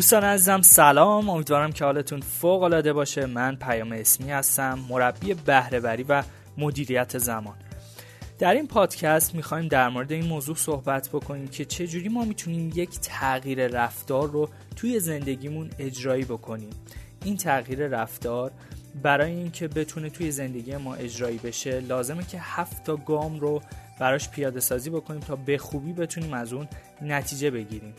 دوستان عزیزم سلام. امیدوارم که حالتون فوق العاده باشه. من پیام اسمی هستم مربی بهرهوری و مدیریت زمان. در این پادکست می‌خوایم در مورد این موضوع صحبت بکنیم که چجوری ما می‌تونیم یک تغییر رفتار رو توی زندگیمون اجرایی بکنیم. این تغییر رفتار برای اینکه بتونه توی زندگی ما اجرایی بشه لازمه که هفت تا گام رو براش پیاده سازی بکنیم تا به خوبی بتونیم از اون نتیجه بگیریم.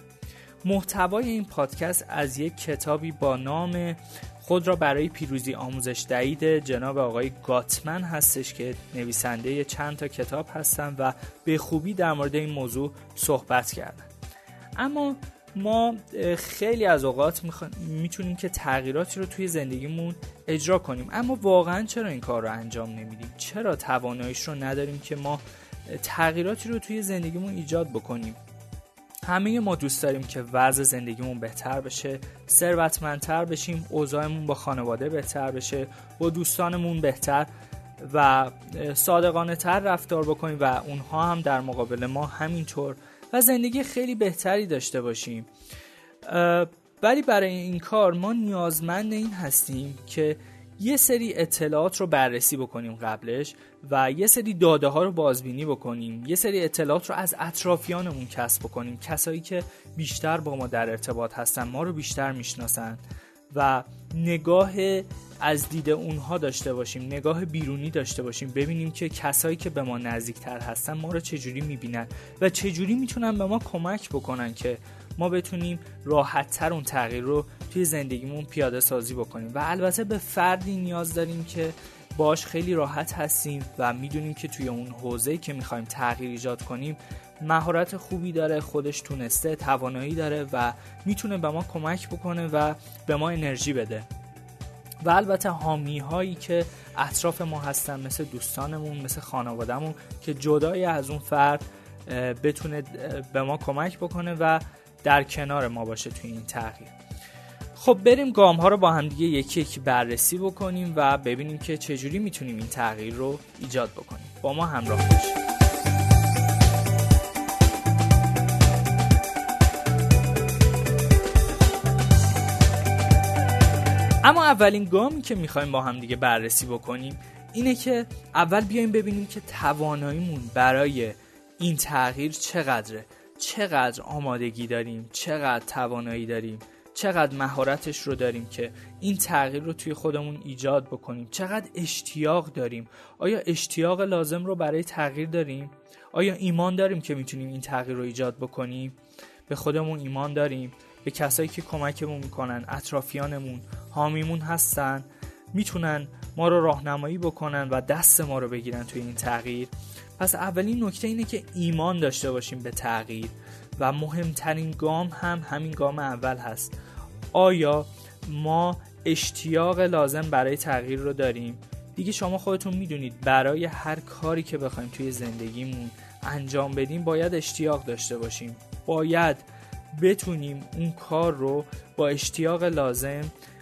محتوای این پادکست از یک کتابی با نام خود را برای پیروزی آموزش دهید. جناب آقای گاتمن هستش که نویسنده چند تا کتاب هستن و به خوبی در مورد این موضوع صحبت کردن. اما ما خیلی از اوقات می‌تونیم که تغییراتی رو توی زندگیمون اجرا کنیم. اما واقعا چرا این کار رو انجام نمیدیم؟ چرا تواناییش رو نداریم که ما تغییراتی رو توی زندگیمون ایجاد بکنیم؟ همه ما دوست داریم که وضع زندگیمون بهتر بشه ثروتمندتر بشیم اوضاعمون با خانواده بهتر بشه با دوستانمون بهتر و صادقانه تر رفتار بکنیم و اونها هم در مقابل ما همینطور و زندگی خیلی بهتری داشته باشیم. ولی برای این کار ما نیازمند این هستیم که یه سری اطلاعات رو بررسی بکنیم قبلش و یه سری داده ها رو بازبینی بکنیم. یه سری اطلاعات رو از اطرافیانمون کسب بکنیم. کسایی که بیشتر با ما در ارتباط هستن ما رو بیشتر می‌شناسن و نگاه از دید اونها داشته باشیم نگاه بیرونی داشته باشیم ببینیم که کسایی که به ما نزدیکتر هستن ما رو چجوری می‌بینن و چجوری می‌تونن به ما کمک بکنن که ما بتونیم راحتتر اون تغییر رو توی زندگیمون پیاده سازی بکنیم. و البته به فردی نیاز داریم که باش خیلی راحت هستیم و می‌دونیم که توی اون حوزه‌ای که می‌خوایم تغییر ایجاد کنیم مهارت خوبی داره خودش تونسته توانایی داره و می‌تونه به ما کمک بکنه و به ما انرژی بده. و البته حامی هایی که اطراف ما هستن مثل دوستانمون مثل خانوادهمون که جدای از اون فرد بتونه به ما کمک بکنه و در کنار ما باشه توی این تغییر. خب بریم گام ها رو با هم دیگه یکی یکی بررسی بکنیم و ببینیم که چجوری می‌تونیم این تغییر رو ایجاد بکنیم. با ما همراه باشیم اما اولین گامی که می‌خوایم با هم دیگه بررسی بکنیم اینه که اول بیایم ببینیم که تواناییمون برای این تغییر چقدره. چقدر آمادگی داریم چقدر توانایی داریم چقدر مهارتش رو داریم که این تغییر رو توی خودمون ایجاد بکنیم. چقدر اشتیاق داریم. آیا اشتیاق لازم رو برای تغییر داریم؟ آیا ایمان داریم که می‌تونیم این تغییر رو ایجاد بکنیم؟ به خودمون ایمان داریم. به کسایی که کمکمون می‌کنن اطرافیانمون حامیمون هستن. می‌تونن ما رو راهنمایی بکنن و دست ما رو بگیرن توی این تغییر. پس اولین نکته اینه که ایمان داشته باشیم به تغییر و مهمترین گام هم همین گام اول هست. آیا ما اشتیاق لازم برای تغییر رو داریم؟ دیگه شما خودتون می‌دونید برای هر کاری که بخوایم توی زندگیمون انجام بدیم باید اشتیاق داشته باشیم. باید بتونیم اون کار رو با اشتیاق لازم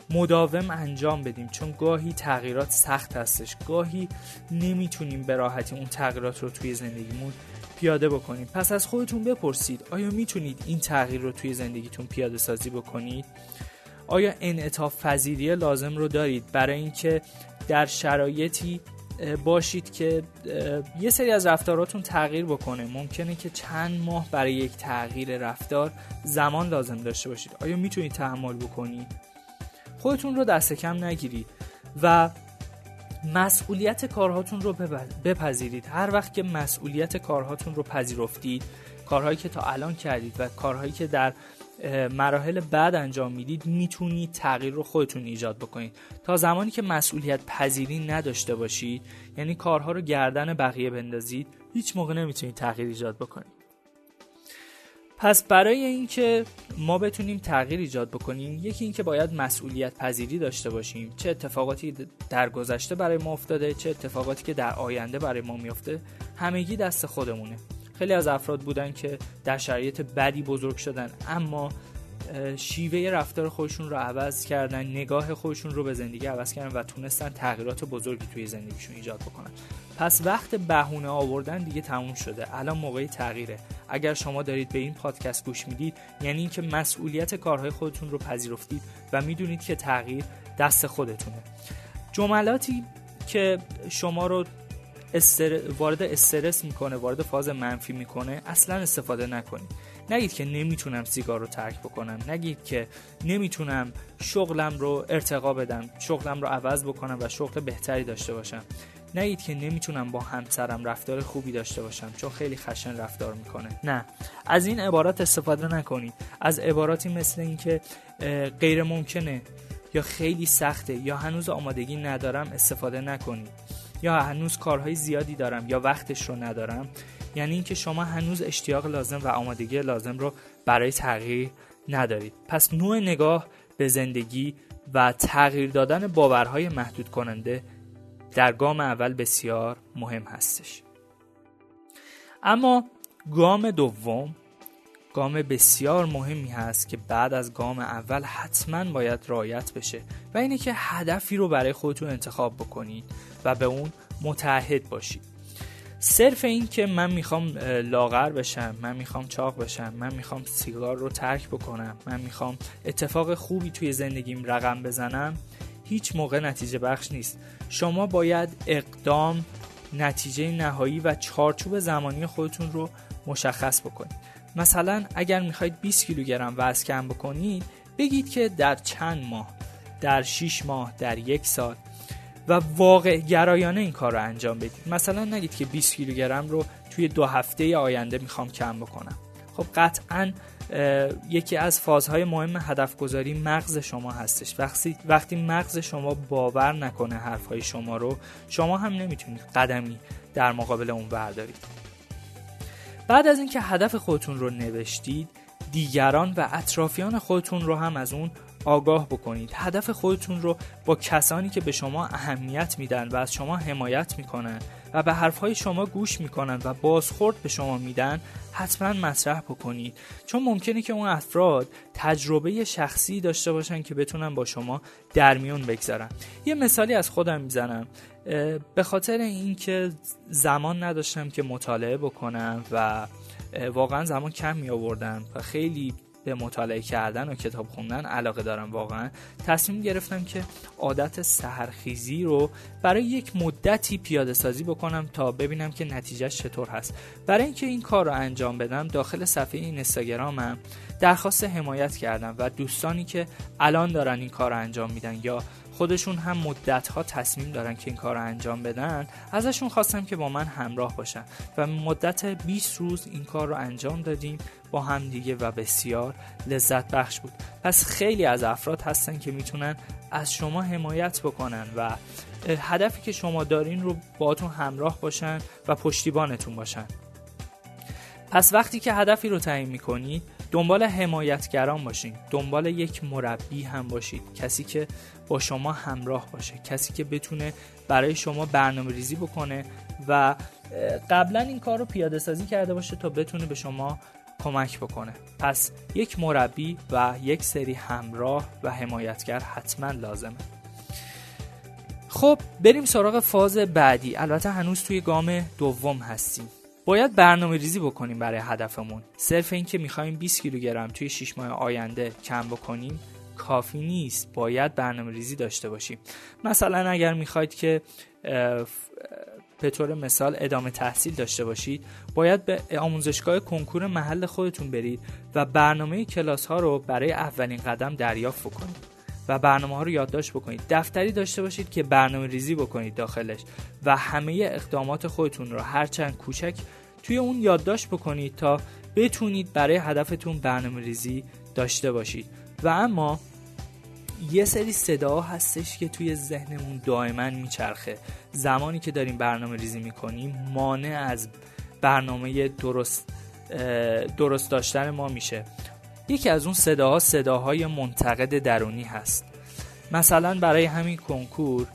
مداوم انجام بدیم چون گاهی تغییرات سخت هستش. گاهی نمی‌تونیم به راحتی اون تغییرات رو توی زندگیمون پیاده بکنید پس از خودتون بپرسید آیا می‌تونید این تغییر رو توی زندگیتون پیاده سازی بکنید؟ آیا انعطاف پذیری لازم رو دارید؟ برای اینکه در شرایطی باشید که یه سری از رفتاراتون تغییر بکنه. ممکنه که چند ماه برای یک تغییر رفتار زمان لازم داشته باشید. آیا می‌تونید تحمل بکنید؟ خودتون رو دست کم نگیرید و مسئولیت کارهاتون رو بپذیرید. هر وقت که مسئولیت کارهاتون رو پذیرفتید کارهایی که تا الان کردید و کارهایی که در مراحل بعد انجام می‌دید می‌تونید تغییر رو خودتون ایجاد بکنید. تا زمانی که مسئولیت پذیری نداشته باشید یعنی کارها رو گردن بقیه بندازید هیچ موقع نمی‌تونید تغییر ایجاد بکنید. پس برای اینکه ما بتونیم تغییر ایجاد بکنیم یکی اینکه باید مسئولیت پذیری داشته باشیم. چه اتفاقاتی در گذشته برای ما افتاده چه اتفاقاتی که در آینده برای ما میفته همگی دست خودمونه. خیلی از افراد بودن که در شرایط بدی بزرگ شدن اما شیوه رفتار خودشون رو عوض کردن نگاه خودشون رو به زندگی عوض کردن و تونستن تغییرات بزرگی توی زندگیشون ایجاد بکنن. پس وقت بهونه آوردن دیگه تموم شده. الان موقع تغییره. اگر شما دارید به این پادکست گوش می‌دید یعنی اینکه مسئولیت کارهای خودتون رو پذیرفتید و می‌دونید که تغییر دست خودتونه. جملاتی که شما رو استر... وارد استرس می‌کنه وارد فاز منفی می‌کنه اصلا استفاده نکنید. نگید که نمی‌تونم سیگار رو ترک بکنم. نگید که نمی‌تونم شغلم رو ارتقا بدم شغلم رو عوض بکنم و شغل بهتری داشته باشم. نگید که نمی‌تونم با همسرم رفتار خوبی داشته باشم چون خیلی خشن رفتار می‌کنه. نه. از این عبارات استفاده نکنید. از عباراتی مثل اینکه غیر ممکنه یا خیلی سخته یا هنوز آمادگی ندارم استفاده نکنید. یا هنوز کارهای زیادی دارم یا وقتش رو ندارم. یعنی اینکه شما هنوز اشتیاق لازم و آمادگی لازم رو برای تغییر ندارید. پس نوع نگاه به زندگی و تغییر دادن باورهای محدود کننده در گام اول بسیار مهم هستش. اما گام دوم گام بسیار مهمی هست که بعد از گام اول حتما باید رایت بشه و اینه که هدفی رو برای خودتون انتخاب بکنید و به اون متحد باشید. صرف این که من می‌خوام لاغر بشم من می‌خوام چاق بشم من می‌خوام سیگار رو ترک بکنم من می‌خوام اتفاق خوبی توی زندگیم رقم بزنم هیچ موقع نتیجه بخش نیست. شما باید اقدام نتیجه نهایی و چارچوب زمانی خودتون رو مشخص بکنید. مثلا اگر می‌خواید 20 کیلوگرم وزن کم بکنید بگید که در چند ماه در 6 ماه در یک سال. و واقع گرایانه این کار رو انجام بدید. مثلا نگید که 20 کیلوگرم رو توی دو هفته آینده می‌خوام کم بکنم. خب قطعا یکی از فازهای مهم هدف گذاری مغز شما هستش. وقتی وقتی مغز شما باور نکنه حرفهای شما رو شما هم نمی‌تونید قدمی در مقابل اون بردارید. بعد از اینکه هدف خودتون رو نوشتید دیگران و اطرافیان خودتون رو هم از اون آگاه بکنید. هدف خودتون رو با کسانی که به شما اهمیت میدن و از شما حمایت می‌کنن و به حرفهای شما گوش می‌کنن و بازخورد به شما میدن حتما مطرح بکنید. چون ممکنه که اون افراد تجربه شخصی داشته باشن که بتونن با شما در میون بگذارن. یه مثالی از خودم می‌زنم. به خاطر اینکه زمان نداشتم که مطالعه بکنم و واقعا زمان کم می آوردم و خیلی به مطالعه کردن و کتاب خوندن علاقه دارم واقعا. تصمیم گرفتم که عادت سهرخیزی رو برای یک مدتی پیاده سازی بکنم تا ببینم که نتیجهش چطور هست. برای اینکه این کار رو انجام بدم داخل صفحه این اینستاگرامم درخواست حمایت کردم و دوستانی که الان دارن این کار رو انجام میدن یا خودشون هم مدت ها تصمیم دارن که این کار رو انجام بدن ازشون خواستم که با من همراه باشن و مدت 20 روز این کار رو انجام دادیم با هم دیگه و بسیار لذت بخش بود. پس خیلی از افراد هستن که می‌تونن از شما حمایت بکنن و هدفی که شما دارین رو باتون همراه باشن و پشتیبانتون باشن. پس وقتی که هدفی رو تعیین می‌کنید دنبال حمایتگران باشین. دنبال یک مربی هم باشید. کسی که با شما همراه باشه. کسی که بتونه برای شما برنامه ریزی بکنه و قبلا این کار رو پیاده سازی کرده باشه تا بتونه به شما کمک بکنه. پس یک مربی و یک سری همراه و حمایتگر حتما لازمه. خب بریم سراغ فاز بعدی. البته هنوز توی گام دوم هستیم. باید برنامه ریزی بکنیم برای هدفمون. صرف اینکه می‌خوایم 20 کیلوگرم توی 6 ماه آینده کم بکنیم کافی نیست. باید برنامه ریزی داشته باشیم. مثلا اگر می‌خواید که به طور مثال ادامه تحصیل داشته باشید باید به آموزشگاه کنکور محل خودتون برید و برنامه کلاس ها رو برای اولین قدم دریافت بکنید. و برنامه ها رو یادداشت بکنید. دفتری داشته باشید که برنامه ریزی بکنید داخلش و همه اقدامات خودتون رو هرچند کوچک توی اون یادداشت بکنید تا بتونید برای هدفتون برنامه ریزی داشته باشید. و اما یه سری صدا هستش که توی ذهنمون دائما میچرخه. زمانی که داریم برنامه ریزی می‌کنیم مانع از برنامه درست درست داشتن ما میشه. یکی از اون صداها صداهای منتقد درونی هست. مثلا برای همین کنکور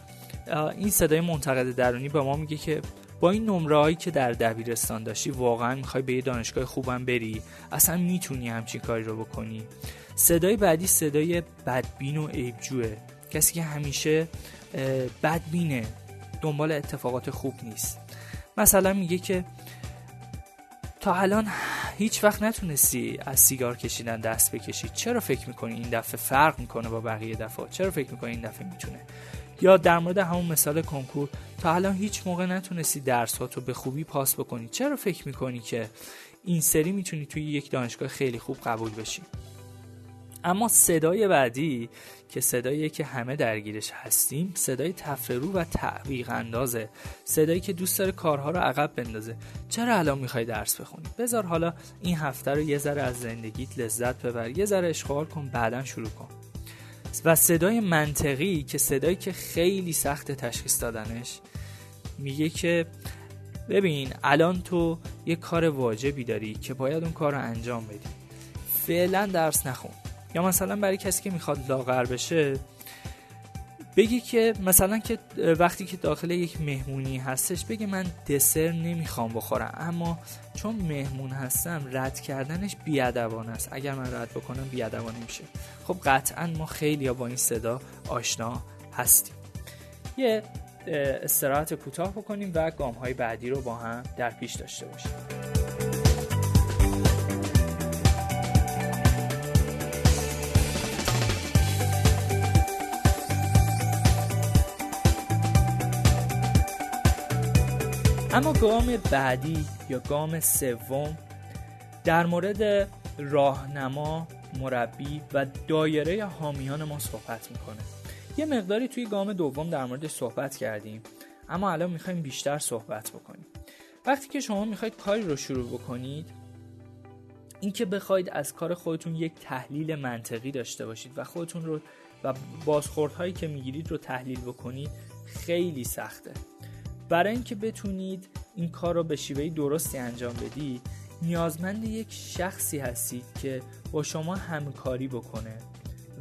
این صدای منتقد درونی به ما میگه که با این نمره هایی که در دبیرستان داشتی واقعا می‌خوای به یه دانشگاه خوبم بری؟ اصلا می‌تونی همچین کاری رو بکنی؟ صدای بعدی صدای بدبین و عیبجوه کسی که همیشه بدبینه دنبال اتفاقات خوب نیست. مثلا میگه که تا الان هیچ وقت نتونستی از سیگار کشیدن دست بکشی. چرا فکر می‌کنی این دفعه فرق می‌کنه با بقیه دفعه؟ چرا فکر می‌کنی این دفعه می‌تونه؟ یا در مورد همون مثال کنکور تا الان هیچ موقع نتونستی درس رو به خوبی پاس بکنی. چرا فکر می‌کنی که این سری می‌تونی توی یک دانشگاه خیلی خوب قبول بشی؟ اما صدای بعدی که صدایی که همه درگیرش هستیم صدای تفررو و تعویق اندازه. صدایی که دوست داره کارها رو عقب بندازه. چرا الان می‌خوای درس بخونی؟ بذار حالا این هفته رو یه ذره از زندگیت لذت ببر. یه ذره اشغال کن بعدا شروع کن. و صدای منطقی که صدایی که خیلی سخت تشخیص دادنش میگه که ببین الان تو یه کار واجبی داری که باید اون کار رو انجام بدی. فعلا درس نخون. یا مثلا برای کسی که می‌خواد لاغر بشه بگی که مثلا که وقتی که داخل یک مهمونی هستش بگه من دسر نمی‌خوام بخورم. اما چون مهمون هستم رد کردنش بیادوان است. اگر من رد بکنم بیادوانه میشه. خب قطعا ما خیلی با این صدا آشنا هستیم. یه استراحت کوتاه بکنیم و گام های بعدی رو با هم در پیش داشته باشیم. اما گام بعدی یا گام سوم در مورد راهنما مربی و دایره حامیان ما صحبت می‌کنه. یه مقداری توی گام دوم در موردش صحبت کردیم اما الان می‌خوایم بیشتر صحبت بکنیم. وقتی که شما می‌خواید کاری رو شروع بکنید اینکه بخواید از کار خودتون یک تحلیل منطقی داشته باشید و خودتون رو و بازخوردهایی که می‌گیرید رو تحلیل بکنید خیلی سخته. برای اینکه بتونید این کار رو به شیوهی درستی انجام بدید نیازمند یک شخصی هستید که با شما همکاری بکنه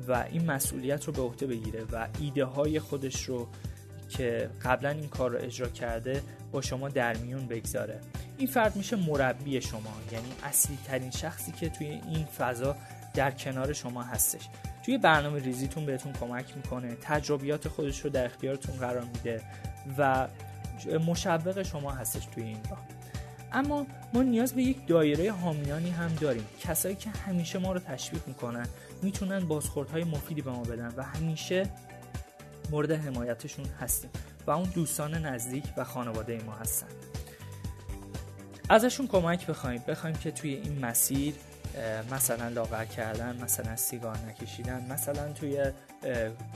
و این مسئولیت رو به عهده بگیره و ایده های خودش رو که قبلا این کار رو اجرا کرده با شما در میون بگذاره. این فرد میشه مربی شما یعنی اصلی ترین شخصی که توی این فضا در کنار شما هستش. توی برنامه ریزیتون بهتون کمک می‌کنه تجربیات خودش رو در اختیارتون قرار میده و مشوق شما هستش توی این راه. اما ما نیاز به یک دایره حامیانی هم داریم. کسایی که همیشه ما رو تشویق می‌کنن می‌تونن بازخوردهای مفیدی به ما بدن و همیشه مورد حمایتشون هستیم و اون دوستان نزدیک و خانواده ما هستن. ازشون کمک بخوایم. بخوایم که توی این مسیر مثلا لاغر کردن مثلا سیگار نکشیدن مثلا توی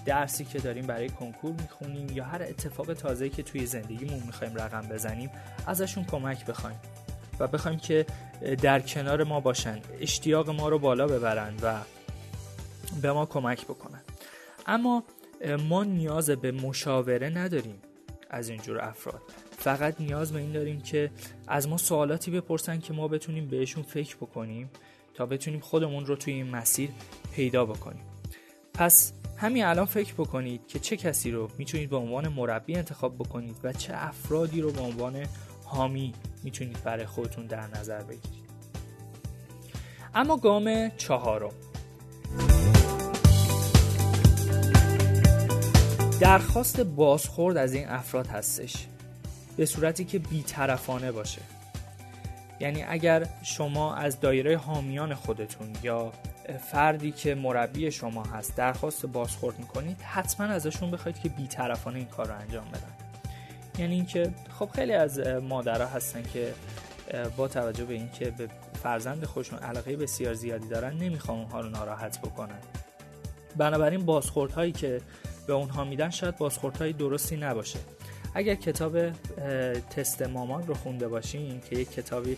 درسی که داریم برای کنکور می‌خونیم یا هر اتفاق تازه که توی زندگیمون می‌خوایم رقم بزنیم ازشون کمک بخوایم و بخوایم که در کنار ما باشن اشتیاق ما رو بالا ببرن و به ما کمک بکنن. اما ما نیاز به مشاوره نداریم از اینجور افراد. فقط نیاز به این داریم که از ما سوالاتی بپرسن که ما بتونیم بهشون فکر بکنیم. تا بتونیم خودمون رو توی این مسیر پیدا بکنیم. پس همین الان فکر بکنید که چه کسی رو می‌تونید به عنوان مربی انتخاب بکنید و چه افرادی رو به عنوان حامی می‌تونید برای خودتون در نظر بگیرید. اما گام چهارم. درخواست بازخورد از این افراد هستش. به صورتی که بیطرفانه باشه. یعنی اگر شما از دایره حامیان خودتون یا فردی که مربی شما هست درخواست بازخورد می‌کنید حتما ازشون بخواید که بیطرفانه این کار رو انجام بدن. یعنی اینکه خب خیلی از مادرها هستن که با توجه به اینکه به فرزند خودشون علاقه بسیار زیادی دارن نمی‌خوان اونها رو ناراحت بکنن. بنابراین بازخوردهایی که به اونها میدن شاید بازخوردهای درستی نباشه. اگر کتاب تست مامان رو خونده باشین که یک کتابی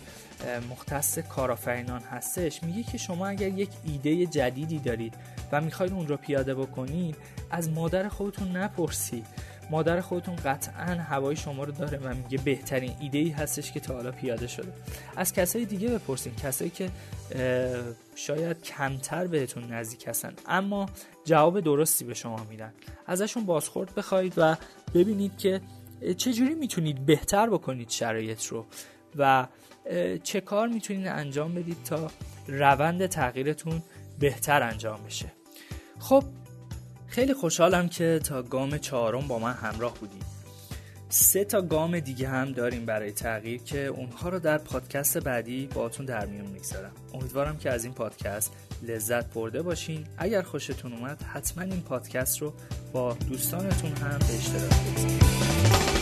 مختص کارآفرینان هستش میگه که شما اگر یک ایده جدیدی دارید و می‌خواید اون رو پیاده بکنید از مادر خودتون نپرسید. مادر خودتون قطعا هوای شما رو داره و میگه بهترین ایده ای هستش که تا حالا پیاده شده. از کسای دیگه بپرسین کسایی که شاید کمتر بهتون نزدیک هستن اما جواب درستی به شما میدن. ازشون بازخورد بخواید و ببینید که چجوری می‌تونید بهتر بکنید شرایط رو؟ و چه کار می‌تونید انجام بدید تا روند تغییرتون بهتر انجام بشه؟ خب خیلی خوشحالم که تا گام چهارم با من همراه بودید. سه تا گام دیگه هم داریم برای تغییر که اونها رو در پادکست بعدی باتون در میون می‌گذارم. امیدوارم که از این پادکست لذت برده باشین. اگر خوشتون اومد حتما این پادکست رو با دوستانتون هم به اشتراک بگذارید.